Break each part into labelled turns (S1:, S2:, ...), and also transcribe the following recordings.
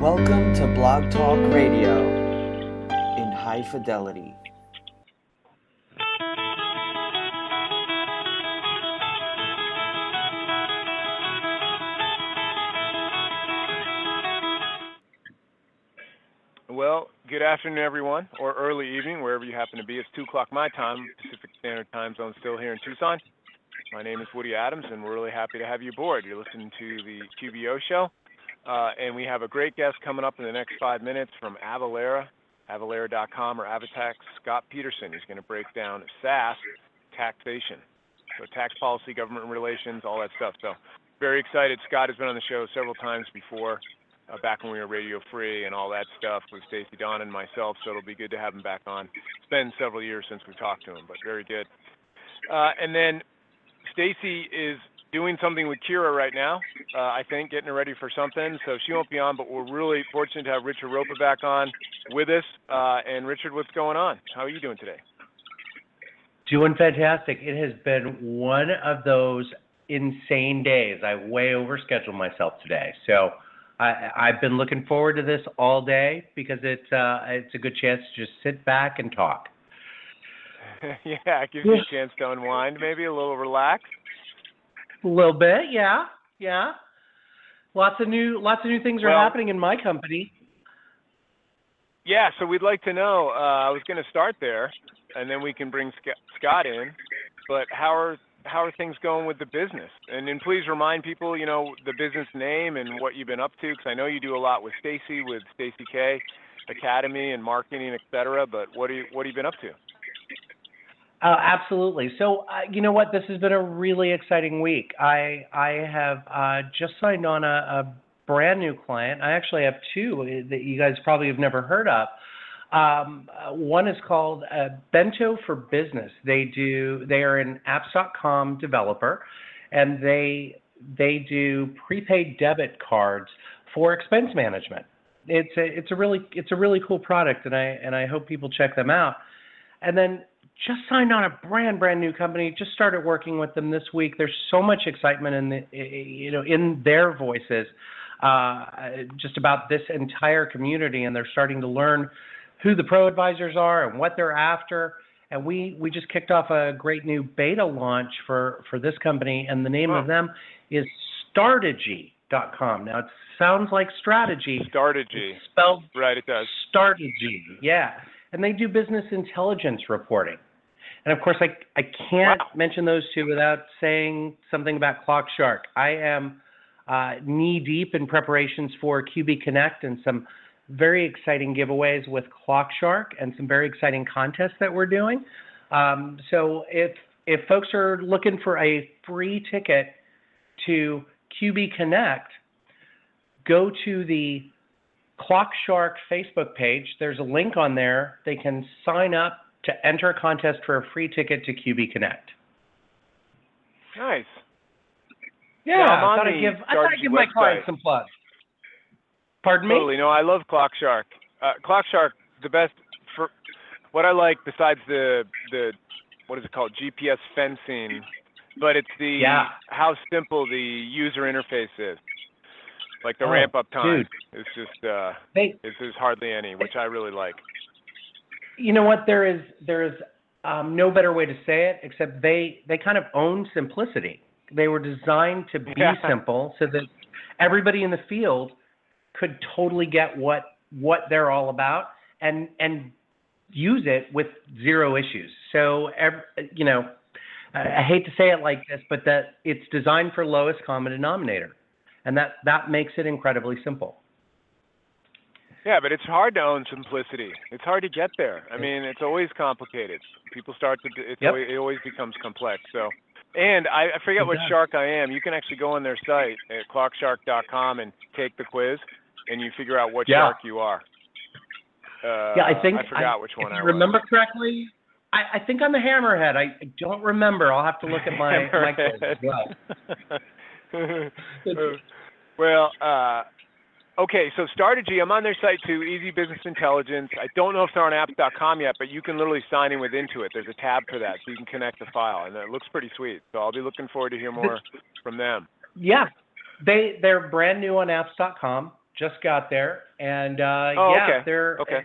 S1: Welcome to Blog Talk Radio in high fidelity.
S2: Well, good afternoon, everyone, or early evening, wherever you happen to be. It's 2 o'clock my time, Pacific Standard Time Zone, still here in Tucson. My name is Woody Adams, and we're really happy to have you aboard. You're listening to the QBO show, and we have a great guest coming up in the next five minutes from Avalara, Avalara.com or Avatax, Scott Peterson. He's going to break down SaaS taxation, so tax policy, government relations, all that stuff. So very excited. Scott has been on the show several times before uh, back when we were radio free and all that stuff with Stacy Don and myself. So it'll be good to have him back on. It's been several years since we've talked to him, but very good. Uh, and then Stacy is doing something with Kira right now. Uh, I think getting her ready for something, so she won't be on. But we're really fortunate to have Richard Ropa back on with us. Uh, and Richard, what's going on? How are you doing today?
S3: Doing fantastic. It has been one of those insane days. I way overscheduled myself today, so I, I've been looking forward to this all day because it's uh, it's a good chance to just sit back and talk.
S2: yeah, it gives you a chance to unwind, maybe a little relax.
S3: A little bit, yeah, yeah. Lots of new lots of new things are
S2: Well-
S3: happening in my company.
S2: Yeah, so we'd like to know. Uh, I was going to start there, and then we can bring Scott in. But how are how are things going with the business? And then please remind people, you know, the business name and what you've been up to, because I know you do a lot with Stacy, with Stacy K Academy and marketing, et cetera. But what are you what have you been up to?
S3: Uh, absolutely. So, uh, you know what? This has been a really exciting week. I I have uh, just signed on a, a brand new client. I actually have two that you guys probably have never heard of. Um, uh, one is called uh, Bento for Business. They do. They are an Apps.com developer, and they they do prepaid debit cards for expense management. It's a it's a really it's a really cool product, and I and I hope people check them out. And then just signed on a brand brand new company just started working with them this week there's so much excitement in the you know in their voices uh, just about this entire community and they're starting to learn who the pro advisors are and what they're after and we we just kicked off a great new beta launch for for this company and the name of them is startegy.com now it sounds like strategy
S2: Strategy,
S3: spelled
S2: right? It does.
S3: Strategy, yeah. And they do business intelligence reporting. And of course, I, I can't
S2: Wow.
S3: mention those two without saying something about ClockShark. I am uh, knee deep in preparations for QB Connect and some very exciting giveaways with ClockShark and some very exciting contests that we're doing. Um, so if if folks are looking for a free ticket to QB Connect, go to the ClockShark Facebook page. There's a link on there. They can sign up to enter a contest for a free ticket to QB Connect.
S2: Nice.
S3: Yeah, I thought I'd give I I'd give my
S2: website.
S3: clients some plugs. Pardon me?
S2: Totally. No, I love ClockShark. Uh, ClockShark, the best for what I like besides the the what is it called GPS fencing, but it's the
S3: Yeah.
S2: how simple the user interface is. Like the
S3: Oh,
S2: ramp up time
S3: dude.
S2: is just uh,
S3: They,
S2: is there's hardly any, which I really like.
S3: You know what? There is there is um, no better way to say it except they they kind of own simplicity. They were designed to be
S2: Yeah.
S3: simple so that everybody in the field could totally get what what they're all about and and use it with zero issues. So ev you know, I I hate to say it like this, but that it's designed for lowest common denominator, and that that makes it incredibly simple.
S2: Yeah, but it's hard to own simplicity. It's hard to get there. I mean, it's always complicated. People start to. It's
S3: Yep.
S2: always, it always becomes complex. So, and I, I forget what shark I am. You can actually go on their site at clockshark.com and take the quiz, and you figure out what
S3: Yeah.
S2: shark you are. Uh,
S3: yeah, I think
S2: I forgot which one
S3: if
S2: I
S3: you
S2: was.
S3: remember correctly. I, I think I'm a hammerhead. I, I don't remember. I'll have to look at my my quiz as well.
S2: well, uh, okay, so Strategy, I'm on their site too, Easy Business Intelligence. I don't know if they're on apps.com yet, but you can literally sign in with Intuit. There's a tab for that, so you can connect the file, and it looks pretty sweet. So I'll be looking forward to hear more from them.
S3: Yeah, they they're brand new on apps.com. Just got there, and uh,
S2: Oh,
S3: yeah,
S2: okay.
S3: they're
S2: Okay.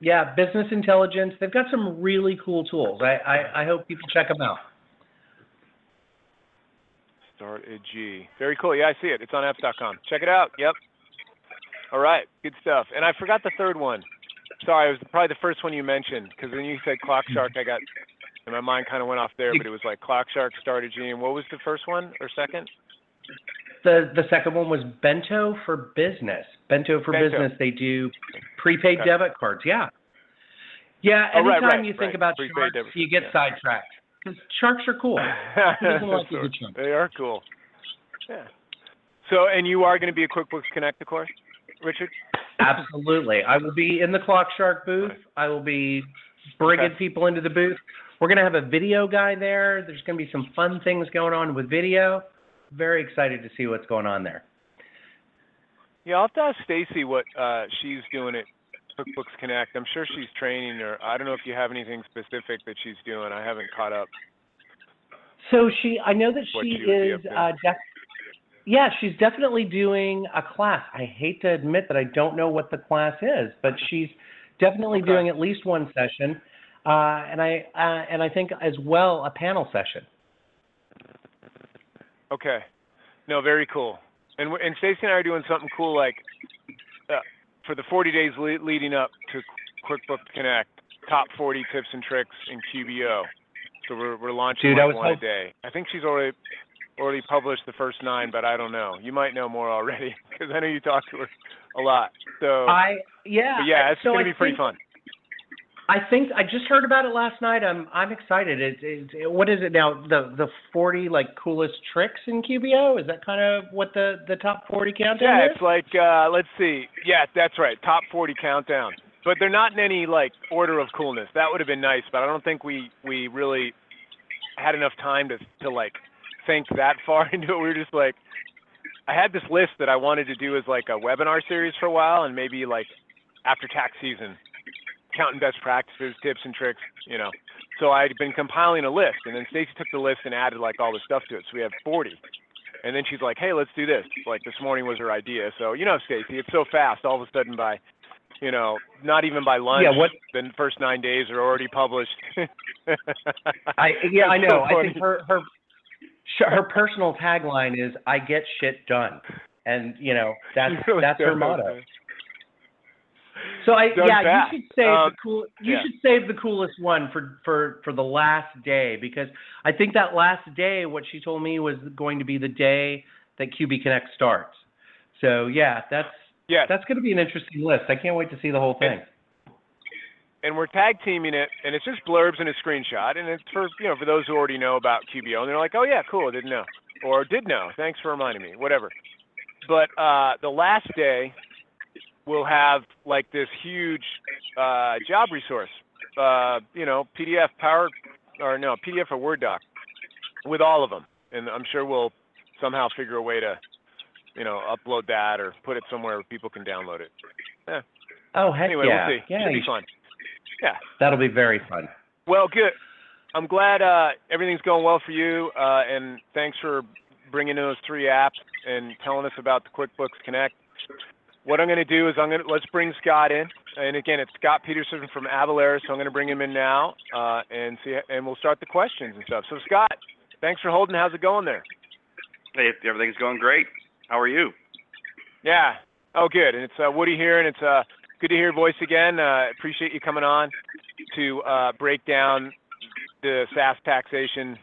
S3: yeah, business intelligence. They've got some really cool tools. I I, I hope people check them out.
S2: Start a G. Very cool. Yeah, I see it. It's on apps.com. Check it out. Yep. All right. Good stuff. And I forgot the third one. Sorry, it was probably the first one you mentioned because when you said ClockShark, I got, and my mind kind of went off there, but it was like ClockShark, Start a G, and what was the first one or second?
S3: The the second one was Bento for Business. Bento for
S2: Bento.
S3: Business. They do prepaid
S2: Okay.
S3: debit cards. Yeah. Yeah.
S2: Oh, right,
S3: Anytime
S2: right,
S3: you think
S2: right.
S3: about
S2: Prepaid
S3: sharks,
S2: debit
S3: you get
S2: yeah.
S3: sidetracked. Because sharks are cool. doesn't like a good?
S2: They are cool. Yeah. So, and you are going to be a QuickBooks Connect, of course, Richard?
S3: Absolutely. I will be in the ClockShark booth. I will be bringing
S2: Okay.
S3: people into the booth. We're going to have a video guy there. There's going to be some fun things going on with video. Very excited to see what's going on there.
S2: Yeah, I'll have to ask Stacy what uh, she's doing at QuickBooks Connect. I'm sure she's training, or I don't know if you have anything specific that she's doing. I haven't caught up.
S3: So she, I know that she is, uh, def- yeah, she's definitely doing a class. I hate to admit that I don't know what the class is, but she's definitely
S2: Okay.
S3: doing at least one session, uh, and I uh, and I think as well a panel session.
S2: Okay. No, very cool. And and Stacy and I are doing something cool, like for the 40 days le- leading up to QuickBooks Connect, top 40 tips and tricks in QBO. So we're we're launching
S3: Dude, I
S2: like
S3: was
S2: one a day. I think she's already already published the first nine, but I don't know. You might know more already because I know you talk to her a lot. So,
S3: I yeah.
S2: but yeah, it's
S3: so
S2: gonna
S3: I
S2: be pretty fun.
S3: I think I just heard about it last night. I'm I'm excited. It's it's what is it now? The the 40 like coolest tricks in QBO. Is that kind of what the the top 40 countdown
S2: Yeah,
S3: is?
S2: it's like uh let's see. Yeah, that's right. Top 40 countdown. But they're not in any like order of coolness. That would have been nice, but I don't think we we really had enough time to to like think that far into it. We were just like I had this list that I wanted to do as like a webinar series for a while and maybe like after tax season counting best practices, tips and tricks, you know. So I'd been compiling a list and then Stacy took the list and added like all the stuff to it. So we have 40. And then she's like, "Hey, let's do this." Like this morning was her idea. So you know, Stacy, it's so fast. All of a sudden, by you know, not even by lunch,
S3: Yeah, what-
S2: the first nine days are already published.
S3: I yeah, I know.
S2: so
S3: I think her her her personal tagline is "I get shit done," and you know that's
S2: really
S3: that's her motto. So I yeah,
S2: fast.
S3: you should save
S2: Um,
S3: the cool. You
S2: yeah.
S3: should save the coolest one for for for the last day because I think that last day, what she told me was going to be the day that QB Connect starts. So yeah, that's
S2: Yes.
S3: that's going to be an interesting list. I can't wait to see the whole thing.
S2: and we're tag teaming it, and it's just blurbs and a screenshot, and it's for you know for those who already know about QBO, and they're like, oh yeah, cool, I didn't know, or did know, thanks for reminding me, whatever. But uh, the last day, we'll have like this huge uh, job resource, uh, you know, PDF, Power, or no, PDF or Word doc, with all of them, and I'm sure we'll somehow figure a way to, you know, upload that or put it somewhere where people can download it. Yeah.
S3: Oh heck
S2: Anyway,
S3: yeah,
S2: we'll see.
S3: yeah,
S2: Should be fun. Yeah.
S3: that'll be very fun.
S2: Well, good. I'm glad uh, everything's going well for you, uh, and thanks for bringing in those three apps and telling us about the QuickBooks Connect. What I'm going to do is I'm going to let's bring Scott in, and again, it's Scott Peterson from Avalara, so I'm going to bring him in now, uh, and see, and we'll start the questions and stuff. So, Scott, thanks for holding. How's it going there?
S4: Hey, everything's going great. How are you?
S2: Yeah. Oh, good. And it's uh, Woody here, and it's uh, good to hear your voice again. Uh, appreciate you coming on to uh, break down the SaaS taxation.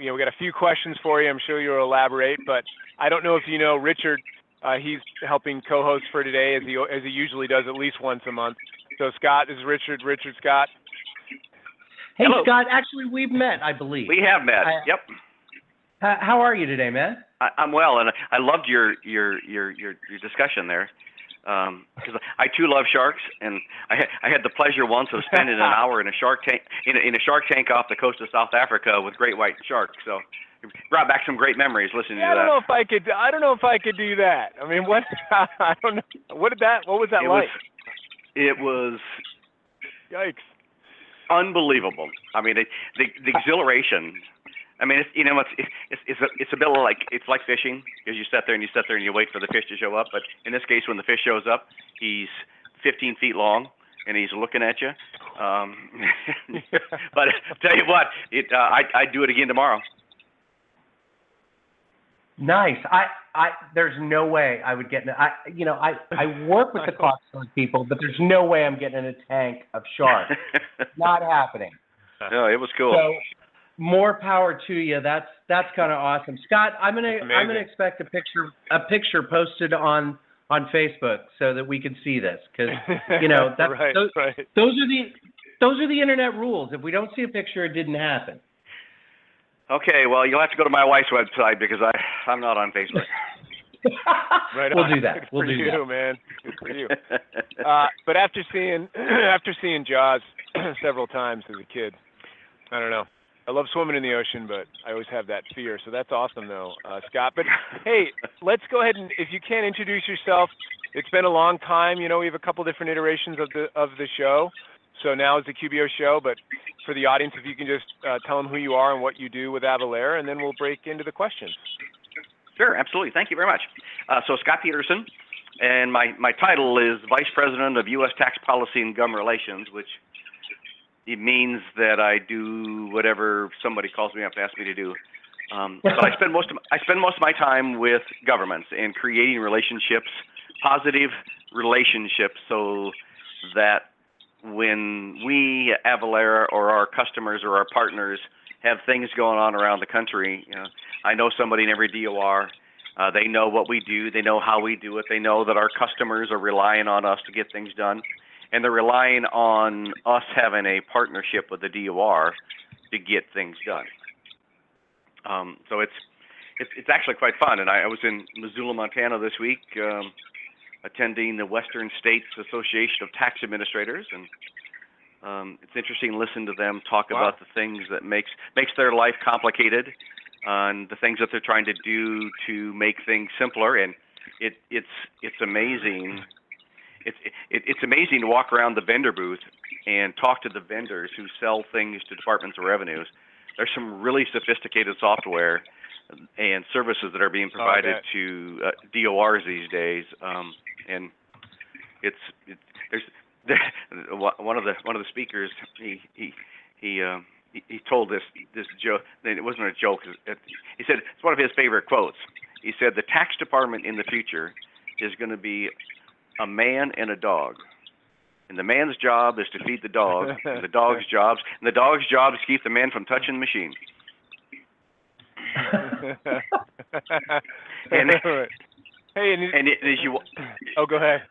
S2: You know, we got a few questions for you. I'm sure you'll elaborate, but I don't know if you know Richard. Uh, he's helping co-host for today, as he as he usually does at least once a month. So Scott this is Richard. Richard Scott.
S3: Hey
S4: Hello.
S3: Scott, actually we've met, I believe.
S4: We have met.
S3: I-
S4: yep.
S3: How, how are you today, man?
S4: I, I'm well, and I loved your your your your, your discussion there. Because I too love sharks, and I had, I had the pleasure once of spending an hour in a shark tank in a, in a shark tank off the coast of South Africa with great white sharks. So it brought back some great memories listening
S2: Yeah, I don't know if I could. I don't know if I could do that. I mean, what? I don't know. What did that? What was that
S4: it
S2: like?
S4: was it was
S2: Yikes.
S4: unbelievable. I mean, it, the the exhilaration I mean, it's you know, it's it's it's a, it's a bit like it's like fishing because you sit there and you sit there and you wait for the fish to show up. But in this case, when the fish shows up, he's 15 feet long and he's looking at you. Um, but tell you what, it uh, I I'd do it again tomorrow.
S3: Nice. I, I, there's no way I would get in. I, you know, I, I work with the cocktail people, but there's no way I'm getting in a tank of sharks. Not happening.
S4: no, it was cool.
S3: So, more power to you. That's that's kind of awesome, Scott. I'm gonna I'm gonna expect a picture a picture posted on on Facebook so that we can see this because you know that's
S2: right,
S3: those,
S2: right.
S3: those are the those are the internet rules. If we don't see a picture, it didn't happen.
S4: Okay, well, you'll have to go to my wife's website because I I'm not on Facebook.
S2: Right
S3: we'll
S2: on.
S3: do that.
S2: Good
S3: We'll
S2: for
S3: do
S2: you,
S3: that.
S2: man. Good for you. Uh, but after seeing after seeing Jaws several times as a kid, I don't know. I love swimming in the ocean, but I always have that fear. So that's awesome, though, uh, Scott. But hey, let's go ahead and if you can introduce yourself. It's been a long time. You know, we have a couple different iterations of the of the show. So now is the QBO show, but for the audience, if you can just uh, tell them who you are and what you do with Avalara, and then we'll break into the questions.
S4: Sure, absolutely. Thank you very much. Uh, so Scott Peterson, and my, my title is Vice President of U.S. Tax Policy and Government Relations, which it means that I do whatever somebody calls me up to ask me to do. Um, but I spend most of I spend most of my time with governments and creating relationships, positive relationships, so that when we at Avalara or our customers or our partners have things going on around the country, you know, I know somebody in every DOR. Uh, they know what we do. They know how we do it. They know that our customers are relying on us to get things done, and they're relying on us having a partnership with the DOR to get things done. Um, so it's it's it's actually quite fun. And I, I was in Missoula, Montana this week, um, attending the Western States Association of Tax Administrators, and um, it's interesting to listen to them talk
S2: Wow.
S4: about the things that makes makes their life complicated, uh, and the things that they're trying to do to make things simpler. And it it's it's amazing. It's it, it's amazing to walk around the vendor booth and talk to the vendors who sell things to departments of revenues. There's some really sophisticated software and services that are being provided to uh, DORs these days, um, and it's it, there's there, one of the one of the speakers he he he um he, he told this this joke it wasn't a joke it, he said it's one of his favorite quotes. He said the tax department in the future is going to be a man and a dog. And the man's job is to feed the dog and the dog's jobs and the dog's job is to keep the man from touching the machine And-
S2: hey, and,
S4: and it, as you
S2: oh, go ahead.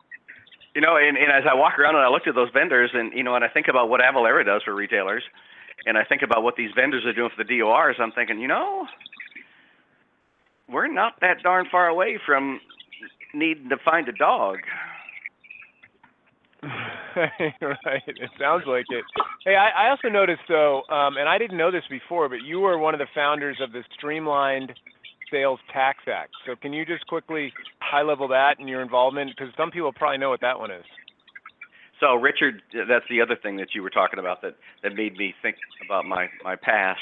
S4: You know, and, and as I walk around and I looked at those vendors, and you know, and I think about what Avalara does for retailers, and I think about what these vendors are doing for the DORs. I'm thinking, you know, we're not that darn far away from needing to find a dog.
S2: right. It sounds like it. Hey, I, I also noticed though, um, and I didn't know this before, but you were one of the founders of the Streamlined Sales Tax Act. So can you just quickly high level that and your involvement? Because some people probably know what that one is.
S4: So, Richard, that's the other thing that you were talking about that that made me think about my my past.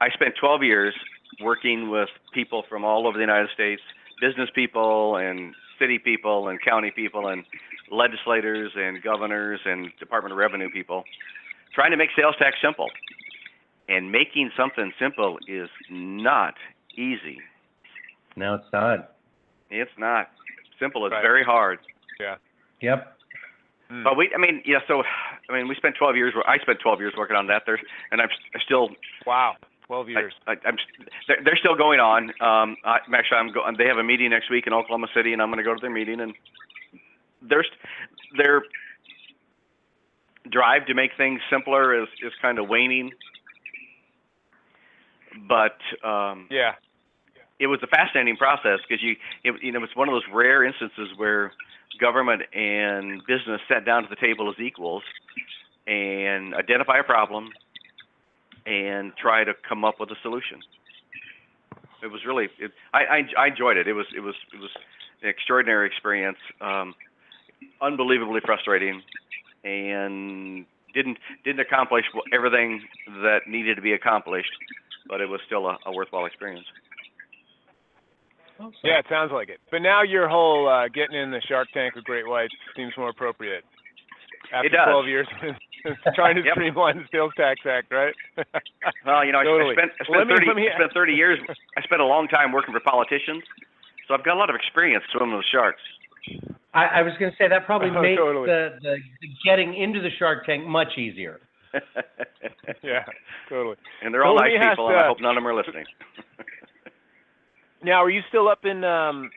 S4: I spent 12 years working with people from all over the United States, business people and city people and county people and legislators and governors and Department of Revenue people, trying to make sales tax simple. And making something simple is not easy.
S3: No, it's not.
S4: It's not. Simple is
S2: Right.
S4: very hard. Yeah.
S3: Yep.
S2: Hmm.
S4: But we, I mean, yeah. So, I mean, we spent 12 years. I spent 12 years working on that. There's, and I'm still,
S2: Wow, 12 years.
S4: I, I, I'm, they're, they're still going on. Um, I, actually, I'm going. They have a meeting next week in Oklahoma City, and I'm going to go to their meeting. And there's, their drive to make things simpler is is kind of waning. But um,
S2: yeah.
S4: it was a fascinating process because you, it, you know, it's one of those rare instances where government and business sat down to the table as equals and identify a problem and try to come up with a solution. It was really, it, I, I, I enjoyed it. It was, it was, it was an extraordinary experience, um, unbelievably frustrating, and didn't didn't accomplish everything that needed to be accomplished. but it was still a, a worthwhile experience.
S2: Yeah, it sounds like it. But now your whole uh, getting in the Shark Tank with Great Whites seems more appropriate. After
S4: It does.
S2: 12 years trying to
S4: Yep.
S2: streamline the Sales Tax Act, right?
S4: Well, you know, I-
S2: Totally.
S4: I spent I spent
S2: me-
S4: 30
S2: let me-
S4: I spent 30 years. I spent a long time working for politicians, so I've got a lot of experience swimming with sharks.
S3: I, I was going to say that probably
S2: Oh,
S3: makes
S2: totally.
S3: the, the the getting into the Shark Tank much easier.
S2: yeah, totally.
S4: and they're all
S2: So let
S4: nice
S2: me ask,
S4: people, and I
S2: uh,
S4: hope none of them are listening.
S2: Now, are you still up in, um,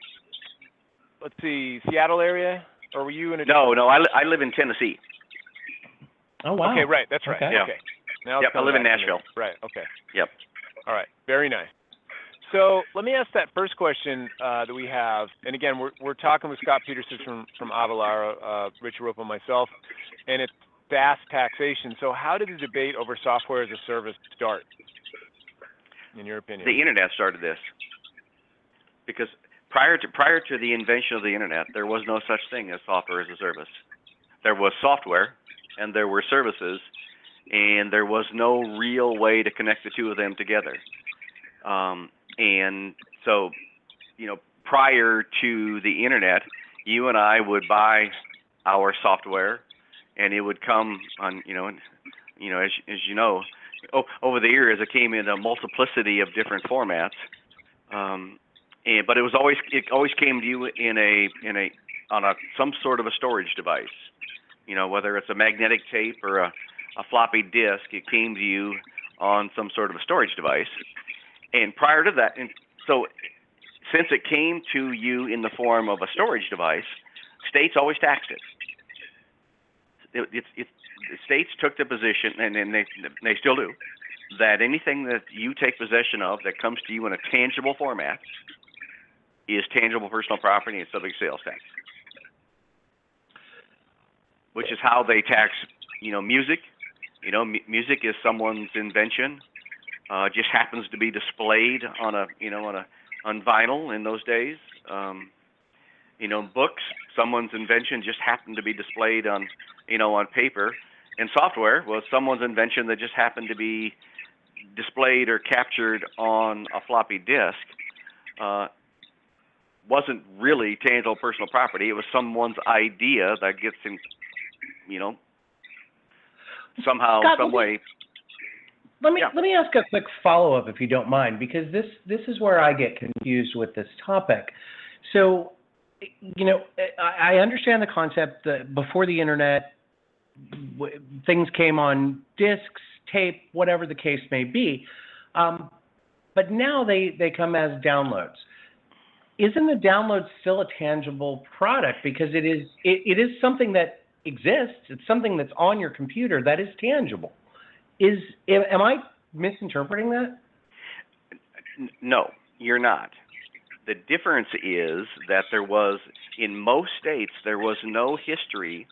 S2: let's see, Seattle area? Or were you in a
S4: no, no, I, li- I live in Tennessee.
S3: Oh wow.
S2: Okay, right. That's right.
S3: Okay.
S4: Yeah.
S2: Okay. Now it's
S4: Yep, I live in
S2: back to.
S4: Nashville.
S2: Right. Okay.
S4: Yep.
S2: All right. Very nice. So let me ask that first question uh, that we have, and again, we're talking with Scott Peterson from Avalara, uh, Richard Rope, myself, and it's SaaS taxation. So how did the debate over software as a service start, in your opinion?
S4: The internet started this because prior to prior to the invention of the internet, there was no such thing as software as a service. There was software, and there were services, and there was no real way to connect the two of them together. And so, you know, prior to the internet, you and I would buy our software, and it would come on, you know, and, you know, as as you know, over the years, it came in a multiplicity of different formats. Um, and but it was always it always came to you in a in a on a some sort of a storage device. You know, whether it's a magnetic tape or a, a floppy disk, it came to you on some sort of a storage device. And prior to that, and so since it came to you in the form of a storage device, states always taxed it. It, it, it the states took the position, and, and they they still do, that anything that you take possession of that comes to you in a tangible format is tangible personal property and subject to sales tax. Which is how they tax, you know, music. You know, mu- music is someone's invention. Uh, just happens to be displayed on a, you know, on a on vinyl in those days. Um, you know, books, someone's invention just happened to be displayed on, you know, on paper. And software was someone's invention that just happened to be displayed or captured on a floppy disk. Uh, wasn't really tangible personal property. It was someone's idea that gets in, you know, somehow, some way.
S3: Let me
S4: Yeah.
S3: let me ask a quick follow up if you don't mind, because this this is where I get confused with this topic. So, you know, I, I understand the concept that before the internet, w- things came on discs, tape, whatever the case may be, um, but now they they come as downloads. Isn't the download still a tangible product because it is it, it is something that exists. It's something that's on your computer that is tangible. Is am I misinterpreting that?
S4: No, you're not. The difference is that there was, in most states, there was no history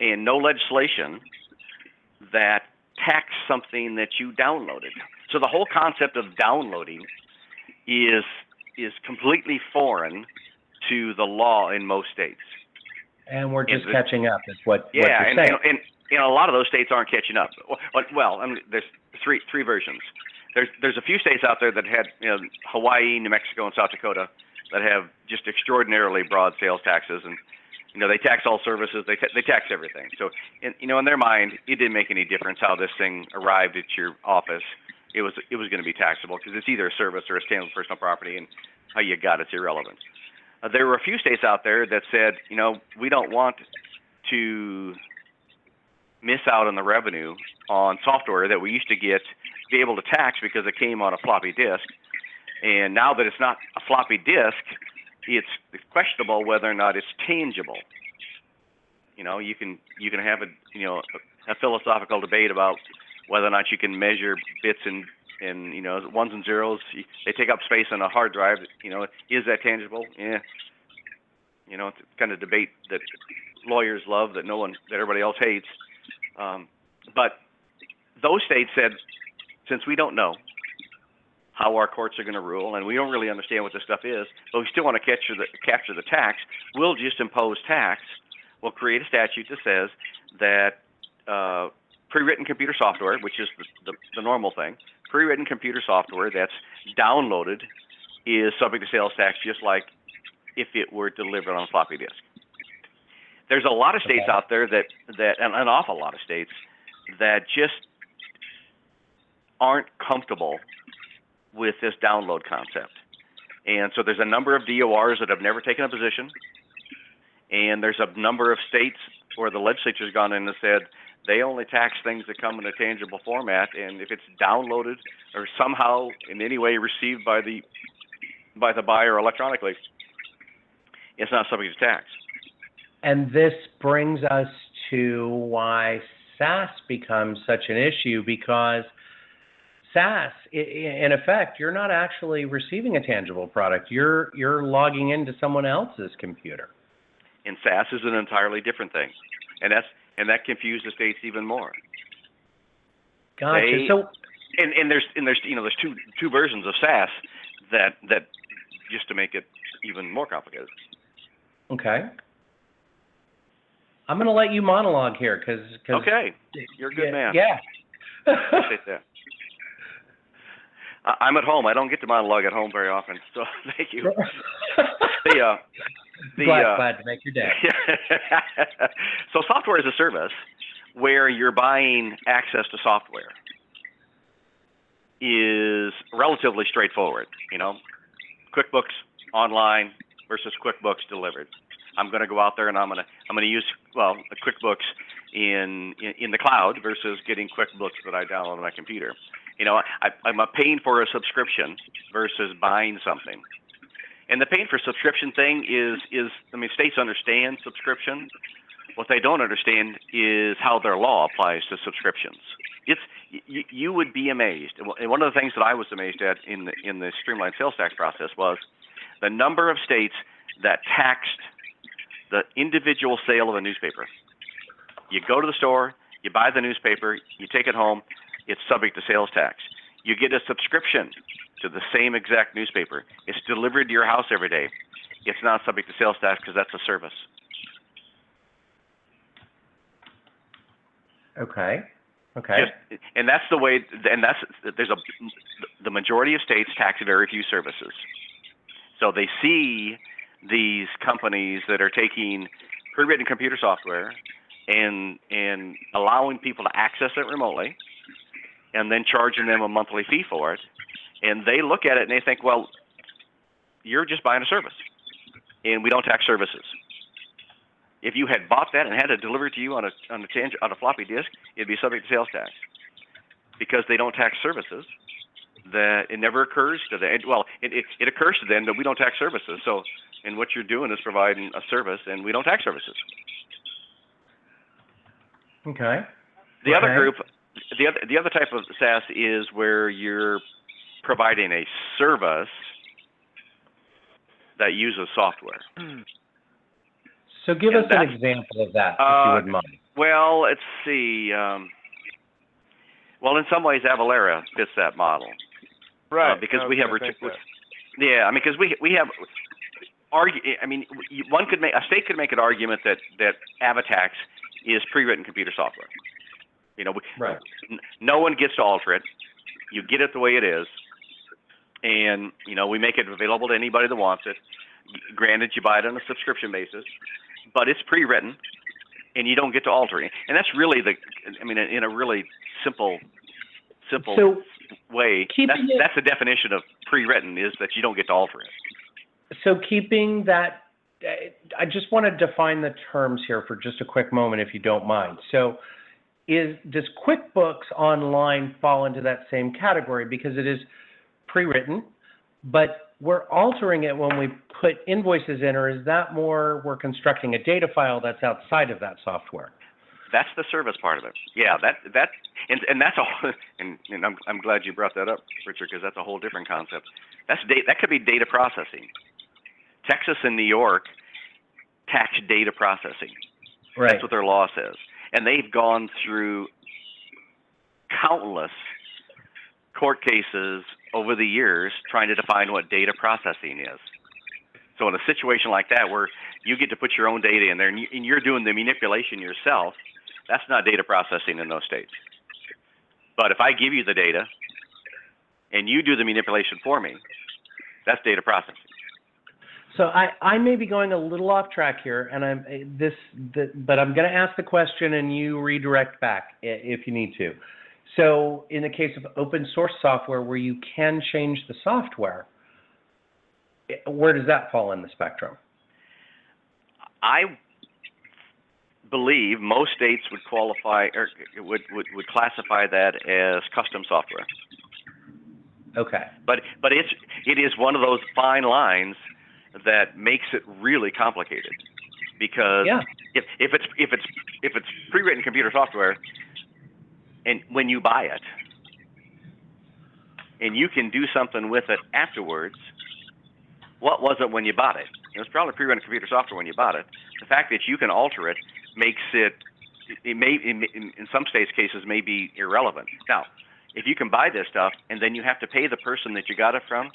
S4: and no legislation that taxed something that you downloaded. So the whole concept of downloading is is completely foreign to the law in most states.
S3: And we're just
S4: the-
S3: catching up. Is what what
S4: Yeah,
S3: you're
S4: and,
S3: saying?
S4: and, and you know, a lot of those states aren't catching up. Well, I mean, there's three three versions. There's there's a few states out there that had you know Hawaii, New Mexico, and South Dakota that have just extraordinarily broad sales taxes, and you know they tax all services, they ta- they tax everything. So, in, you know, in their mind, it didn't make any difference how this thing arrived at your office. It was it was going to be taxable because it's either a service or a tangible personal property, and how you got it's irrelevant. Uh, there were a few states out there that said, you know, we don't want to miss out on the revenue on software that we used to get be able to tax because it came on a floppy disk. And now that it's not a floppy disk, it's questionable whether or not it's tangible. You know, you can you can have a you know a, a philosophical debate about whether or not you can measure bits and and you know ones and zeros. They take up space on a hard drive. You know, is that tangible? Yeah. You know, it's kind of debate that lawyers love that no one that everybody else hates. Um, but those states said, since we don't know how our courts are going to rule, and we don't really understand what this stuff is, but we still want to capture the capture the tax, we'll just impose tax. We'll create a statute that says that uh, pre-written computer software, which is the, the, the normal thing, pre-written computer software that's downloaded is subject to sales tax, just like if it were delivered on a floppy disk. There's a lot of states
S3: Okay.
S4: out there that that and an awful lot of states that just aren't comfortable with this download concept. And so there's a number of DORs that have never taken a position, and there's a number of states where the legislature's gone in and said they only tax things that come in a tangible format, and if it's downloaded or somehow in any way received by the by the buyer electronically, it's not subject to tax.
S3: And this brings us to why SaaS becomes such an issue because SaaS, in effect, you're not actually receiving a tangible product. You're you're logging into someone else's computer.
S4: And SaaS is an entirely different thing, and that's and that confused the states even more.
S3: Gotcha.
S4: They-
S3: so
S4: And and there's and there's you know there's two two versions of SaaS that that just to make it even more complicated.
S3: okay. I'm going to let you monologue here because
S4: Okay, you're a good
S3: yeah,
S4: man.
S3: Yeah.
S4: appreciate that. I'm at home. I don't get to monologue at home very often, so thank you. The uh, the
S3: glad,
S4: uh,
S3: glad to make your day.
S4: so software as a service, where you're buying access to software, is relatively straightforward. You know, QuickBooks online versus QuickBooks delivered. I'm going to go out there and I'm going to I'm going to use well QuickBooks in, in in the cloud versus getting QuickBooks that I download on my computer. You know, I, I'm paying for a subscription versus buying something. And the paying for subscription thing is is I mean states understand subscription. What they don't understand is how their law applies to subscriptions. It's you, you would be amazed. And one of the things that I was amazed at in the in the streamlined sales tax process was the number of states that taxed the individual sale of a newspaper. You go to the store, you buy the newspaper, you take it home, it's subject to sales tax. You get a subscription to the same exact newspaper. It's delivered to your house every day. It's not subject to sales tax because that's a service.
S3: Okay. Okay.
S4: Just, and that's the way. And that's there's a the majority of states tax very few services. So they see these companies that are taking pre-written computer software and and allowing people to access it remotely, and then charging them a monthly fee for it, and they look at it and they think, well, you're just buying a service, and we don't tax services. If you had bought that and had it delivered to you on a on a tang- on a floppy disk, it'd be subject to sales tax because they don't tax services. That it never occurs to them. Well, it, it it occurs to them that we don't tax services. So, and what you're doing is providing a service, and we don't tax services.
S3: okay.
S4: The other group, the other the other type of SaaS is where you're providing a service that uses software.
S3: So give
S4: And
S3: us an example of that, if
S4: Uh,
S3: you wouldn't mind.
S4: Well, let's see. Um, well, in some ways, Avalara fits that model.
S2: Right.
S4: Uh, because
S2: I
S4: we have ret- Yeah, I mean, because we we have argue. I mean, one could make a state could make an argument that that Avatax is pre-written computer software. You know,
S3: Right.
S4: n- no one gets to alter it. You get it the way it is, and you know we make it available to anybody that wants it. Granted, you buy it on a subscription basis, but it's pre-written, and you don't get to alter it. And that's really the, I mean, in a really simple, simple
S3: So
S4: way. That's,
S3: it-
S4: that's the definition of pre-written is that you don't get to alter it.
S3: So keeping that, I just want to define the terms here for just a quick moment, if you don't mind. So does QuickBooks Online fall into that same category? Because it is pre-written, but we're altering it when we put invoices in, or is that more, we're constructing a data file that's outside of that software?
S4: That's the service part of it. Yeah, that that and and that's a and, I'm I'm glad you brought that up, Richard, because that's a whole different concept. That's. That could be data processing. Texas and New York tax data processing.
S3: Right.
S4: That's what their law says, and they've gone through countless court cases over the years trying to define what data processing is. So in a situation like that, where you get to put your own data in there and, you, and you're doing the manipulation yourself, that's not data processing in those states. But if I give you the data and you do the manipulation for me. That's data processing.
S3: So I, I may be going a little off track here, and I'm eh, this, the, but I'm going to ask the question, and you redirect back if you need to. So in the case of open source software, where you can change the software, eh, where does that fall in the spectrum?
S4: I believe most states would qualify or would, would, would classify that as custom software.
S3: Okay.
S4: But but it's it is one of those fine lines that makes it really complicated. Because
S3: Yeah.
S4: if if it's if it's if it's pre-written computer software and when you buy it and you can do something with it afterwards what was it when you bought it? It was probably pre-written computer software when you bought it. The fact that you can alter it makes it it, may in, in in some states cases may be irrelevant. Now if you can buy this stuff and then you have to pay the person that you got it from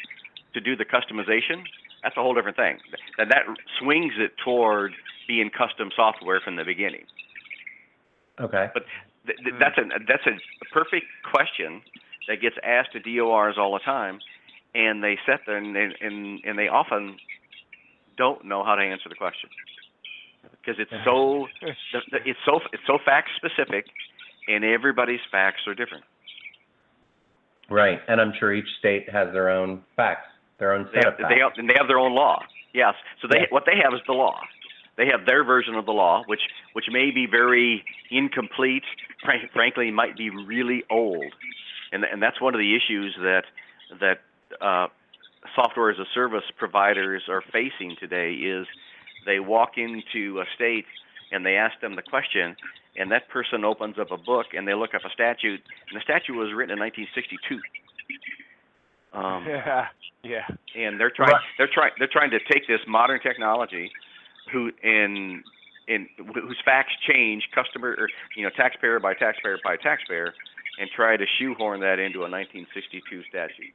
S4: to do the customization that's a whole different thing that that swings it toward being custom software from the beginning
S3: Okay.
S4: Th- th- hmm. that's a that's a perfect question that gets asked to DORs all the time, and they sit there and they, and and they often don't know how to answer the question because it's so it's so it's so fact specific, and everybody's facts are different.
S3: Right. And I'm sure each state has their own facts, their own
S4: They
S3: set
S4: have,
S3: of
S4: they have and they have their own law. Yes, so they
S3: Yeah.
S4: what they have is the law. They have their version of the law, which which may be very incomplete. Frank, frankly, might be really old, and and that's one of the issues that that uh, software as a service providers are facing today. Is they walk into a state and they ask them the question, and that person opens up a book and they look up a statute, and the statute was written in 1962. Um,
S2: yeah, yeah.
S4: and they're trying
S3: Right.
S4: they're trying they're trying to take this modern technology who in in whose facts change customer or you know taxpayer by taxpayer by taxpayer and try to shoehorn that into a 1962 statute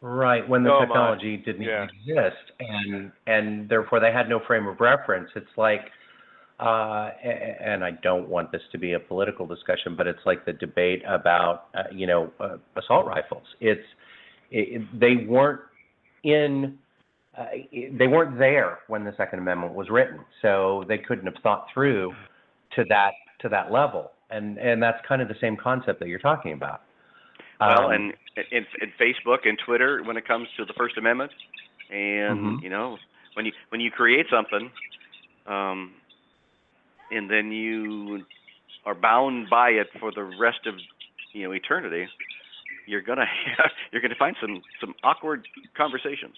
S3: Right, when the
S2: Oh, my.
S3: technology didn't
S2: Yeah.
S3: exist, and and therefore they had no frame of reference. It's like, uh, a- a- and I don't want this to be a political discussion, but it's like the debate about, uh, you know, uh, assault rifles. It's it, it- they weren't in, uh, they weren't there when the Second Amendment was written, so they couldn't have thought through to that to that level, and and that's kind of the same concept that you're talking about.
S4: well
S3: Um,
S4: and in, in Facebook and Twitter when it comes to the First Amendment and
S3: Mhm.
S4: you know when you when you create something um and then you are bound by it for the rest of you know eternity you're gonna you're gonna find some some awkward conversations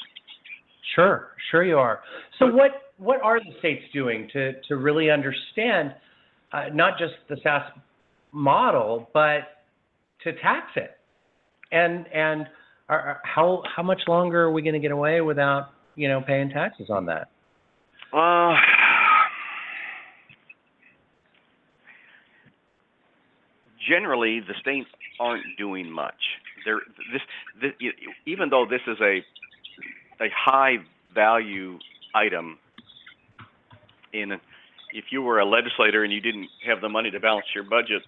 S3: Sure, sure you are. So what what are the states doing to to really understand uh, not just the SaaS model, but to tax it? And and are, are- how how much longer are we going to get away without you know paying taxes on that?
S4: Uh, generally, the states aren't doing much. They're, this, this, even though this is a a high value item, in if you were a legislator and you didn't have the money to balance your budget,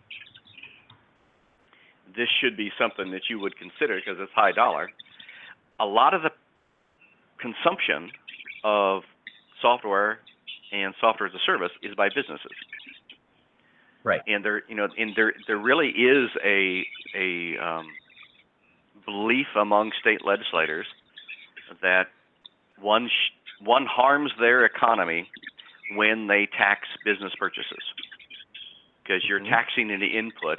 S4: this should be something that you would consider because it's high dollar. A lot of the consumption of software and software as a service is by businesses.
S3: Right.
S4: And there, you know, and there there really is a a um, belief among state legislators that one sh- one harms their economy when they tax business purchases because you're
S3: Mhm.
S4: taxing an input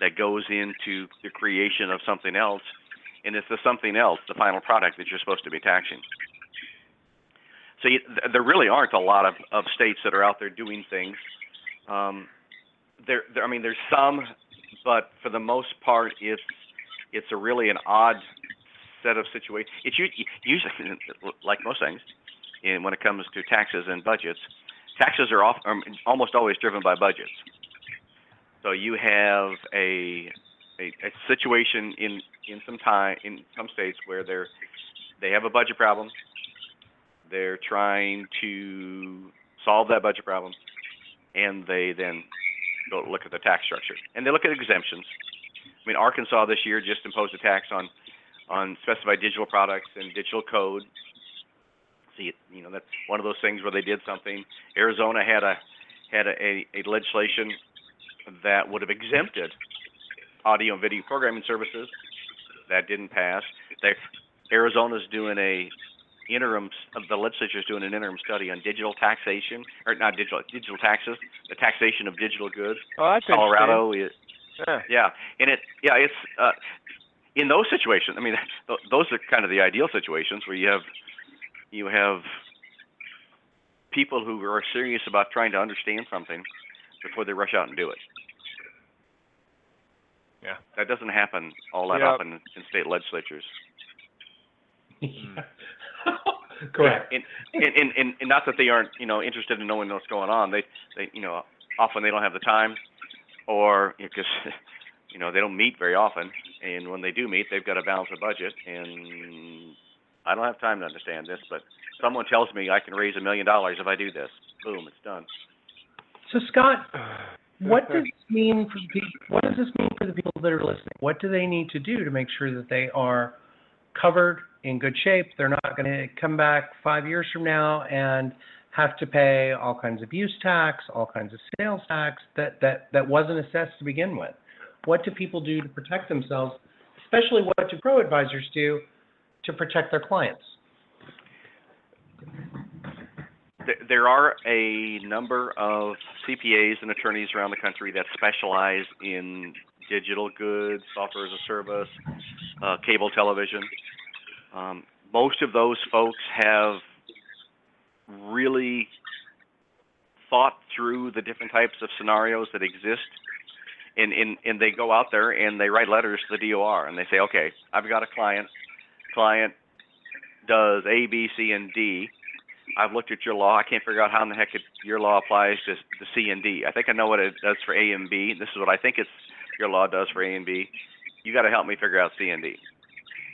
S4: that goes into the creation of something else, and it's the something else, the final product that you're supposed to be taxing. So you, th- there really aren't a lot of, of states that are out there doing things. Um, there, I mean, there's some, but for the most part, it's it's a really an odd set of situations. It's usually like most things, and when it comes to taxes and budgets, taxes are off, um, almost always driven by budgets. So you have a, situation in in some time in some states where they're they have a budget problem. They're trying to solve that budget problem, and they then go look at the tax structure and they look at exemptions. I mean, Arkansas this year just imposed a tax on on specified digital products and digital code. See, you know, that's one of those things where they did something. Arizona had a had a, a, a legislation that would have exempted audio and video programming services. That didn't pass. They, Arizona's doing a interim. Of the legislature is doing an interim study on digital taxation, or not digital digital taxes, the taxation of digital goods.
S2: Oh, I think that's
S4: Colorado is
S2: Yeah.
S4: yeah, and it yeah it's uh, in those situations. I mean, th- those are kind of the ideal situations where you have you have people who are serious about trying to understand something before they rush out and do it.
S2: Yeah.
S4: That doesn't happen all that
S2: Yep.
S4: often in state legislatures.
S3: Yeah. Correct.
S4: And, and, and, and, and not that they aren't, you know, interested in knowing what's going on. They, they, you know, often they don't have the time, or because, you know, they don't meet very often. And when they do meet, they've got to balance a budget. And I don't have time to understand this, but someone tells me I can raise a million dollars if I do this. Boom, it's done.
S3: So Scott, what does this mean for the what does this mean for the people that are listening? What do they need to do to make sure that they are covered in good shape? They're not going to come back five years from now and have to pay all kinds of use tax, all kinds of sales tax that, that, that wasn't assessed to begin with. What do people do to protect themselves? Especially what do pro advisors do to protect their clients?
S4: There are a number of CPAs and attorneys around the country that specialize in digital goods, software as a service, uh, cable television. Um, most of those folks have really thought through the different types of scenarios that exist. And, and, and they go out there and they write letters to the DOR and they say, okay, I've got a client. Client does A, B, C, and D. I've looked at your law. I can't figure out how in the heck it, your law applies to, to C and D. I think I know what it does for A and B. This is what I think it's your law does for A and B. You got to help me figure out C and D.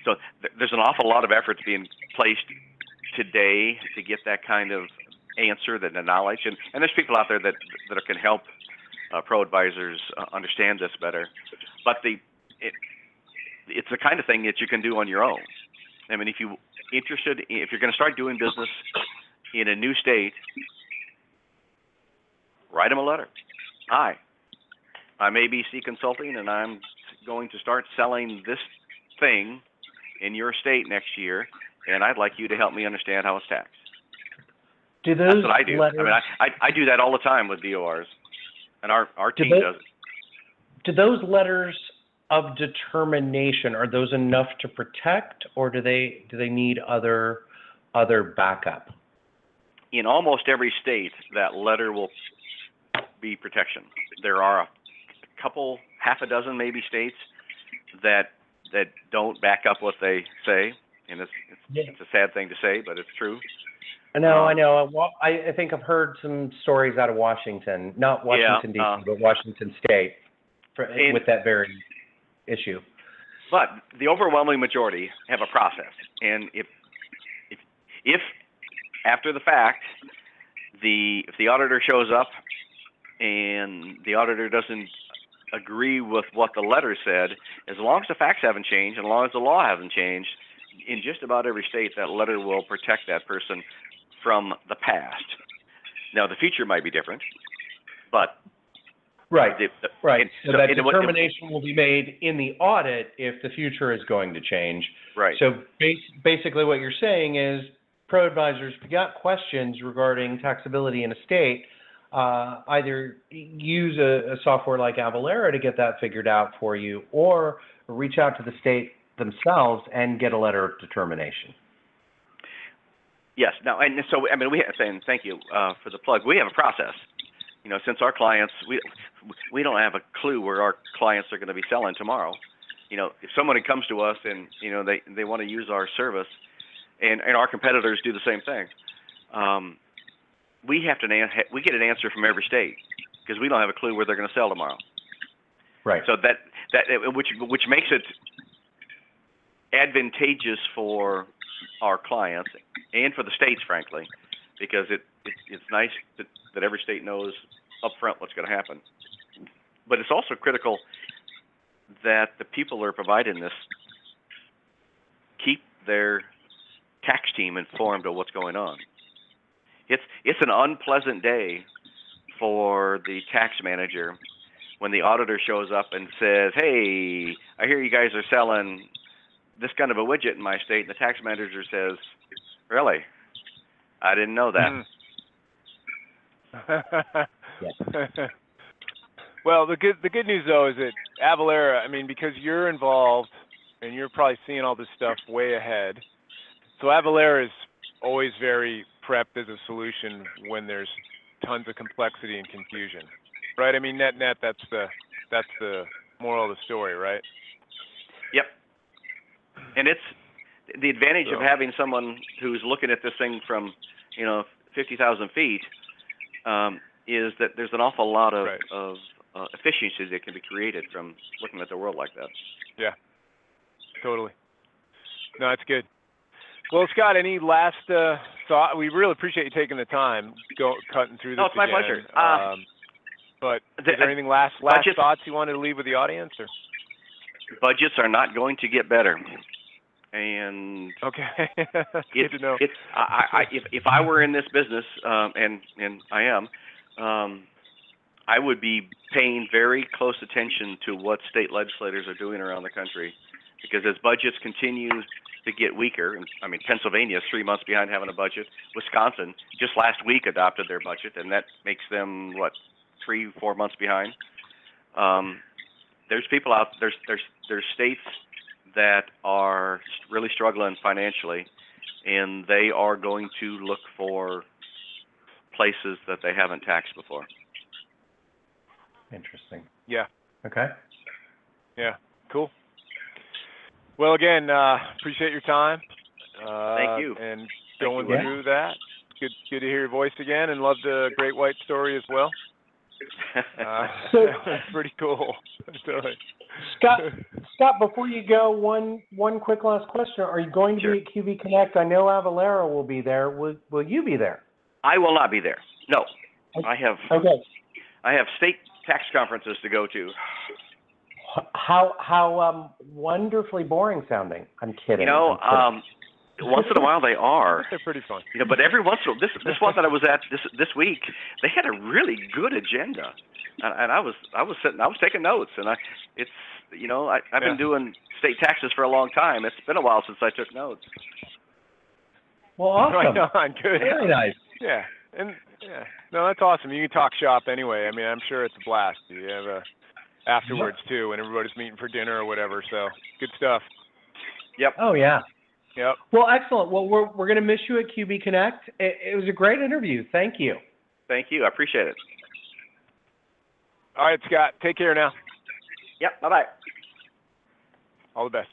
S4: So th- there's an awful lot of efforts being placed today to get that kind of answer, that knowledge, and, and there's people out there that that can help uh, pro advisors uh, understand this better. But the it, it's the kind of thing that you can do on your own. I mean, if you interested, if you're going to start doing business in a new state, write them a letter. Hi, I'm ABC Consulting, and I'm going to start selling this thing in your state next year, and I'd like you to help me understand how it's taxed.
S3: Do those
S4: That's what I do.
S3: letters,
S4: I mean, I, I I do that all the time with DORs, and our our
S3: Do
S4: team does it.
S3: do those letters of determination are those enough to protect, or do they do they need other other backup?
S4: in almost every state, that letter will be protection. There are a couple, half a dozen maybe states that that don't back up what they say, and it's it's,
S3: Yeah.
S4: it's a sad thing to say, but it's true.
S3: I know, I
S4: Um,
S3: know. I, I think I've heard some stories out of Washington, not Washington
S4: uh,
S3: D.C., but Washington State, for,
S4: And-
S3: with that very issue.
S4: But the overwhelming majority have a process, and if if if after the fact, the if the auditor shows up and the auditor doesn't agree with what the letter said, as long as the facts haven't changed and as long as the law hasn't changed, in just about every state, that letter will protect that person from the past. Now, the future might be different, but
S3: Right,
S4: the, the,
S3: right. So
S4: so-
S3: that determination will be made in the audit if the future is going to change.
S4: right.
S3: So bas- basically what you're saying is, pro advisors, if you got questions regarding taxability in a state, uh, either use a, a software like Avalara to get that figured out for you, or reach out to the state themselves and get a letter of determination.
S4: Yes. Now, and so I mean, we have, and thank you uh, for the plug. We have a process. You know, since our clients, we we don't have a clue where our clients are going to be selling tomorrow. You know, if someone comes to us and you know they they want to use our service, and and our competitors do the same thing, um, we have to an- we get an answer from every state because we don't have a clue where they're going to sell tomorrow.
S3: Right.
S4: So that that which which makes it advantageous for our clients and for the states, frankly, because it, it it's nice that, that every state knows upfront what's going to happen. But it's also critical that the people that are providing this keep their tax team informed of what's going on. It's it's an unpleasant day for the tax manager when the auditor shows up and says, "Hey, I hear you guys are selling this kind of a widget in my state," and the tax manager says, "Really? I didn't know that."
S2: Mm. well, the good the good news though is that Avalara, I mean, because you're involved and you're probably seeing all this stuff way ahead. So Avalara is always very prepped as a solution when there's tons of complexity and confusion, right? I mean, net net, that's the that's the moral of the story, right?
S4: Yep. And it's the advantage of having someone who's looking at this thing from, you know, 50,000 feet um, is that there's an awful lot of,
S2: Right.
S4: of uh, efficiency that can be created from looking at the world like that.
S2: Yeah, totally. No, that's good. Well, Scott, any last uh, thought? We really appreciate you taking the time, go cutting through this.
S4: No, it's my pleasure. Uh,
S2: Um, but is there anything last thoughts you wanted to leave with the audience? Or
S4: Budgets are not going to get better. And
S2: okay, good to know.
S4: it's I, I if if I were in this business, um, and and I am, um, I would be paying very close attention to what state legislators are doing around the country, because as budgets continue to get weaker, and I mean Pennsylvania is three months behind having a budget. Wisconsin just last week adopted their budget, and that makes them what three four months behind. Um, there's people out there's there's there's states that are really struggling financially, and they are going to look for places that they haven't taxed before.
S3: Interesting.
S2: Yeah.
S3: Okay. Yeah.
S2: Cool. Well, again, uh, appreciate your time. Uh,
S4: Thank you.
S2: And
S4: Thank
S2: going
S4: you,
S3: Ed.
S2: through that. Good, good to hear your voice again, and love the Great White story as well. Uh,
S3: So-
S2: pretty cool. So,
S3: Scott, Scott, before you go, one one quick last question: Are you going to
S4: Sure.
S3: be at QB Connect? I know Avalara will be there. Will Will you be there?
S4: I will not be there. No, I have
S3: Okay.
S4: I have state tax conferences to go to.
S3: H- How how um wonderfully boring sounding. I'm kidding.
S4: You know,
S3: I'm kidding.
S4: um, once in a while they are.
S2: they're pretty fun.
S4: You know, but every once in a while, this this one that I was at this this week, they had a really good agenda, and, and I was I was sitting I was taking notes, and I it's you know I I've
S2: Yeah.
S4: been doing state taxes for a long time. It's been a while since I took notes.
S3: well, awesome.
S2: Right on. Good.
S3: Very nice.
S2: Yeah, and yeah, no, that's awesome. You can talk shop anyway. I mean, I'm sure it's a blast. You have a afterwards too, and everybody's meeting for dinner or whatever. So good stuff. Yep.
S3: Oh yeah.
S2: Yep.
S3: Well, excellent. Well, we're we're gonna miss you at QB Connect. It, it was a great interview. Thank you.
S4: Thank you, I appreciate it.
S2: All right, Scott. Take care now.
S4: Yep, bye bye.
S2: All the best.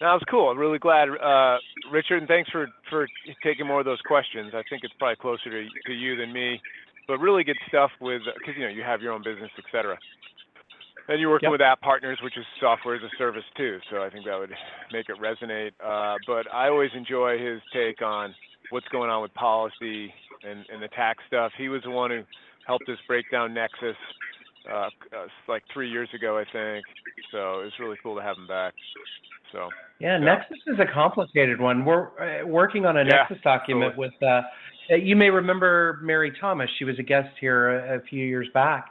S2: That was cool. I'm really glad, uh, Richard, and thanks for for taking more of those questions. I think it's probably closer to to you than me, but really good stuff with because you know you have your own business, et cetera. And you're working with App Partners, which is software as a service too. So I think that would make it resonate. Uh, but I always enjoy his take on what's going on with policy and, and the tax stuff. He was the one who helped us break down Nexus uh, uh, like three years ago, I think. So it's really cool to have him back. So
S3: Yeah,
S2: Yeah.
S3: Nexus is a complicated one. We're uh, working on a
S2: Yeah,
S3: Nexus document with. Uh, uh, you may remember Mary Thomas. She was a guest here a, a few years back,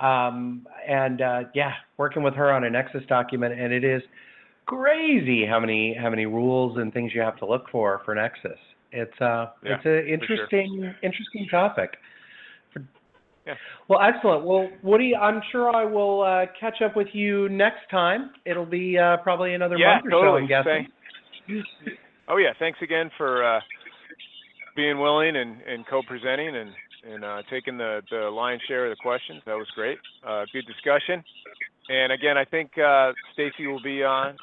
S3: um, and uh, yeah, working with her on a Nexus document, and it is crazy how many how many rules and things you have to look for for Nexus. It's uh,
S2: Yeah,
S3: it's an interesting interesting topic.
S2: Yeah.
S3: Well, excellent. Well, Woody, I'm sure I will uh, catch up with you next time. It'll be uh, probably another
S2: yeah,
S3: month or
S2: totally.
S3: so, I'm guessing.
S2: Thanks. Oh yeah, thanks again for uh, being willing and, and co-presenting and and uh, taking the lion's share of the questions. That was great. Uh, good discussion. And again, I think uh, Stacy will be on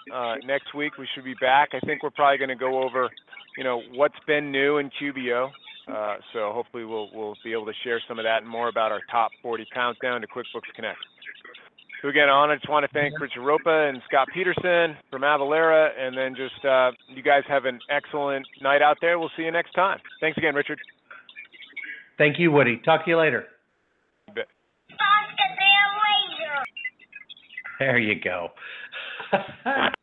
S2: next week. We should be back. I think we're probably going to go over, you know, what's been new in QBO. So hopefully we'll we'll be able to share some of that and more about our top 40 countdown to QuickBooks Connect. So again, I just want to thank Richard Ropa and Scott Peterson from Avalara, and then just you guys have an excellent night out there. We'll see you next time. Thanks again, Richard.
S3: Thank you, Woody. Talk to you later.
S2: You bet.
S3: There you go.